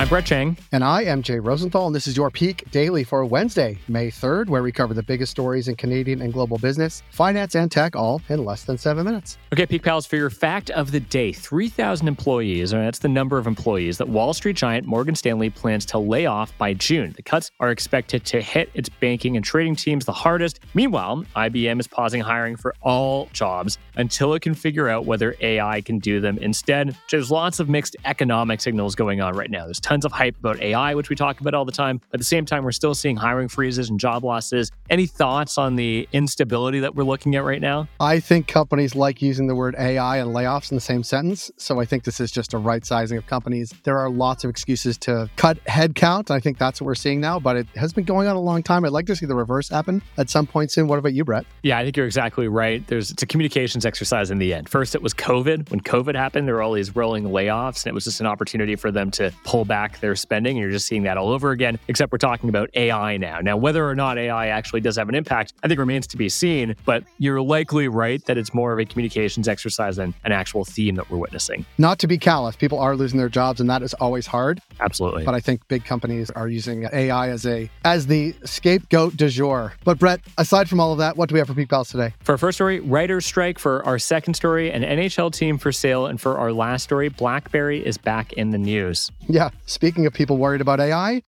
I'm Brett Chang. And I am Jay Rosenthal, and this is your Peak Daily for Wednesday, May 3rd, where we cover the biggest stories in Canadian and global business, finance, and tech, all in less than seven minutes. Okay, Peak Pals, for your fact of the day 3,000 employees, and that's the number of employees that Wall Street giant Morgan Stanley plans to lay off by June. The cuts are expected to hit its banking and trading teams the hardest. Meanwhile, IBM is pausing hiring for all jobs until it can figure out whether AI can do them instead. There's lots of mixed economic signals going on right now. There's tons of hype about AI, which we talk about all the time. At the same time, we're still seeing hiring freezes and job losses. Any thoughts on the instability that we're looking at right now? I think companies like using the word AI and layoffs in the same sentence. So I think this is just a right sizing of companies. There are lots of excuses to cut headcount. I think that's what we're seeing now, but it has been going on a long time. I'd like to see the reverse happen at some point soon. What about you, Brett? Yeah, I think you're exactly right. There's it's a communications exercise in the end. First, it was COVID. When COVID happened, there were all these rolling layoffs, and it was just an opportunity for them to pull back their spending. And you're just seeing that all over again, except we're talking about AI now. Now, whether or not AI actually does have an impact, I think remains to be seen. But you're likely right that it's more of a communications exercise than an actual theme that we're witnessing. Not to be callous, people are losing their jobs, and that is always hard. Absolutely. But I think big companies are using AI as a as the scapegoat du jour. But Brett, aside from all of that, what do we have for Peak Pals today? For our first story, writers strike. For our second story, an NHL team for sale. And for our last story, BlackBerry is back in the news. Yeah. Speaking of people worried about AI,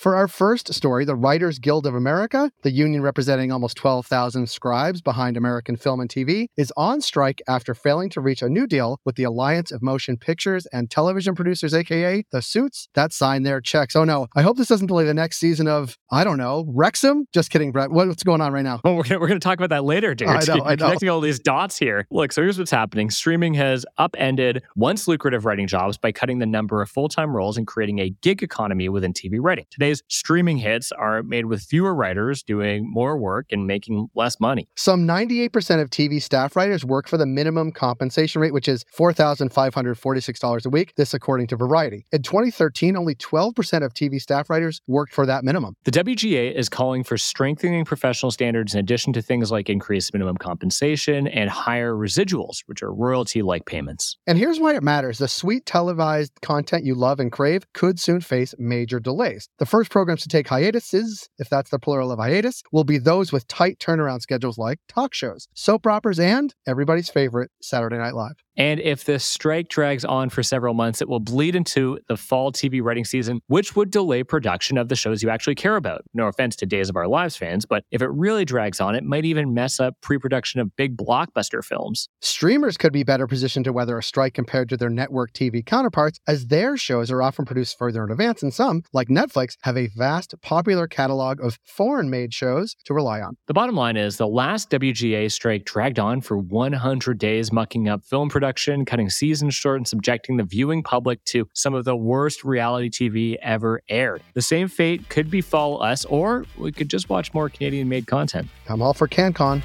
for our first story, the Writers Guild of America, the union representing almost 12,000 scribes behind American film and TV, is on strike after failing to reach a new deal with the Alliance of Motion Pictures and Television Producers, aka the Suits, that signed their checks. Oh no, I hope this doesn't delay the next season of, I don't know, Wrexham? Just kidding, Brett. What's going on right now? Well, we're going we're to talk about that later, dude. I know, I know. Connecting all these dots here. Look, so here's what's happening streaming has upended once lucrative writing jobs by cutting the number of full time roles and creating a gig economy within TV writing. Today's streaming hits are made with fewer writers doing more work and making less money. Some 98% of TV staff writers work for the minimum compensation rate, which is $4,546 a week. This, according to Variety. In 2013, only 12% of TV staff writers worked for that minimum. The WGA is calling for strengthening professional standards in addition to things like increased minimum compensation and higher residuals, which are royalty like payments. And here's why it matters the sweet televised content you love and crave could soon face major delays. The first programs to take hiatuses, if that's the plural of hiatus, will be those with tight turnaround schedules like talk shows, soap operas, and everybody's favorite Saturday Night Live. And if this strike drags on for several months, it will bleed into the fall TV writing season, which would delay production of the shows you actually care about. No offense to Days of Our Lives fans, but if it really drags on, it might even mess up pre production of big blockbuster films. Streamers could be better positioned to weather a strike compared to their network TV counterparts, as their shows are often produced further in advance, and some, like Netflix, have a vast, popular catalog of foreign made shows to rely on. The bottom line is the last WGA strike dragged on for 100 days, mucking up film production production, cutting seasons short, and subjecting the viewing public to some of the worst reality TV ever aired. The same fate could befall us, or we could just watch more Canadian made content. I'm all for CanCon.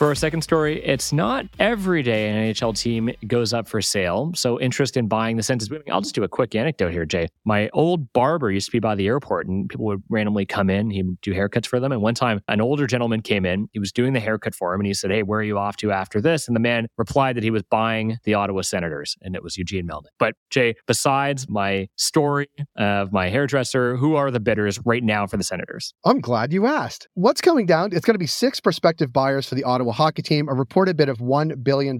For our second story, it's not every day an NHL team goes up for sale. So interest in buying the Sens is booming. I'll just do a quick anecdote here, Jay. My old barber used to be by the airport and people would randomly come in. He'd do haircuts for them. And one time an older gentleman came in. He was doing the haircut for him and he said, Hey, where are you off to after this? And the man replied that he was buying the Ottawa Senators and it was Eugene Melnyk. But Jay, besides my story of my hairdresser, who are the bidders right now for the Senators? I'm glad you asked. What's coming down? It's going to be six prospective buyers for the Ottawa hockey team, a reported bid of $1 billion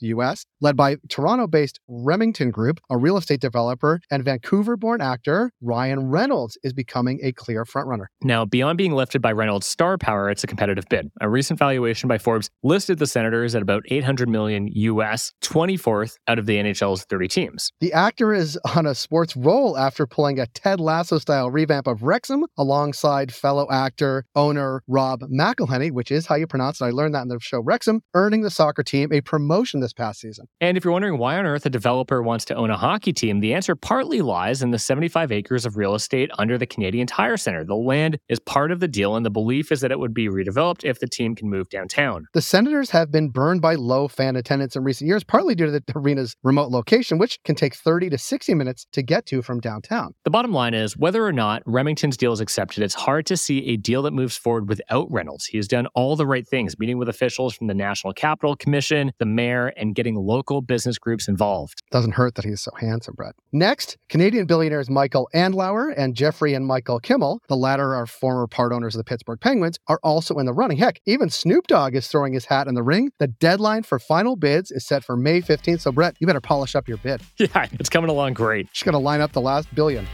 US, led by Toronto based Remington Group, a real estate developer, and Vancouver born actor Ryan Reynolds is becoming a clear frontrunner. Now, beyond being lifted by Reynolds' star power, it's a competitive bid. A recent valuation by Forbes listed the Senators at about 800 million US, 24th out of the NHL's 30 teams. The actor is on a sports roll after pulling a Ted Lasso style revamp of Wrexham alongside fellow actor, owner Rob McElhenney, which is how you pronounce it. I learned that in the show Wrexham, earning the soccer team a promotion this past season. And if you're wondering why on earth a developer wants to own a hockey team, the answer partly lies in the 75 acres of real estate under the Canadian Tire Center. The land is part of the deal, and the belief is that it would be redeveloped if the team can move downtown. The Senators have been burned by low fan attendance in recent years, partly due to the arena's remote location, which can take 30 to 60 minutes to get to from downtown. The bottom line is whether or not Remington's deal is accepted, it's hard to see a deal that moves forward without Reynolds. He has done all the right things, meeting with officials from the National Capital Commission, the mayor, and getting local business groups involved. Doesn't hurt that he's so handsome, Brett. Next, Canadian billionaires Michael Andlauer and Jeffrey and Michael Kimmel, the latter are former part owners of the Pittsburgh Penguins, are also in the running. Heck, even Snoop Dogg is throwing his hat in the ring. The deadline for final bids is set for May 15th. So, Brett, you better polish up your bid. Yeah, it's coming along great. Just got to line up the last billion.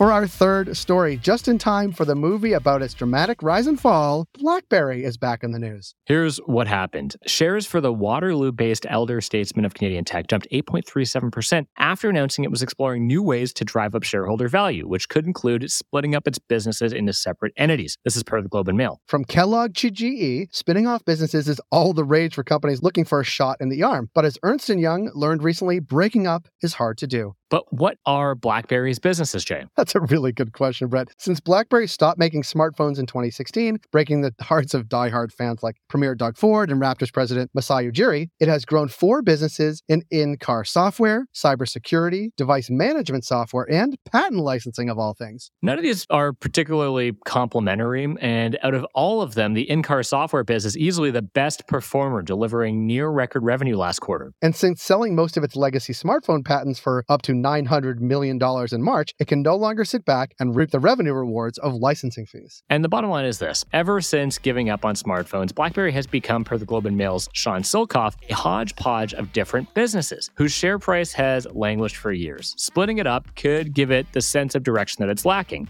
For our third story, just in time for the movie about its dramatic rise and fall, BlackBerry is back in the news. Here's what happened shares for the Waterloo based elder statesman of Canadian tech jumped 8.37% after announcing it was exploring new ways to drive up shareholder value, which could include splitting up its businesses into separate entities. This is per the Globe and Mail. From Kellogg to GE, spinning off businesses is all the rage for companies looking for a shot in the arm. But as Ernst & Young learned recently, breaking up is hard to do. But what are BlackBerry's businesses, Jay? That's a really good question, Brett. Since BlackBerry stopped making smartphones in 2016, breaking the hearts of diehard fans like Premier Doug Ford and Raptors president Masai Ujiri, it has grown four businesses in in-car software, cybersecurity, device management software, and patent licensing of all things. None of these are particularly complementary, and out of all of them, the in-car software biz is easily the best performer, delivering near record revenue last quarter. And since selling most of its legacy smartphone patents for up to $900 million in March, it can no longer sit back and reap the revenue rewards of licensing fees. And the bottom line is this ever since giving up on smartphones, BlackBerry has become, per the Globe and Mail's Sean Silcoff, a hodgepodge of different businesses whose share price has languished for years. Splitting it up could give it the sense of direction that it's lacking.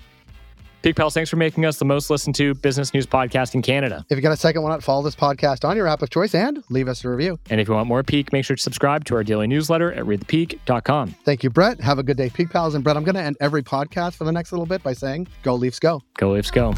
Peak Pals, thanks for making us the most listened to business news podcast in Canada. If you got a second why not follow this podcast on your app of choice and leave us a review. And if you want more Peak, make sure to subscribe to our daily newsletter at readthepeak.com. Thank you, Brett. Have a good day, Peak Pals. And Brett, I'm going to end every podcast for the next little bit by saying, Go Leafs, go. Go Leafs, go.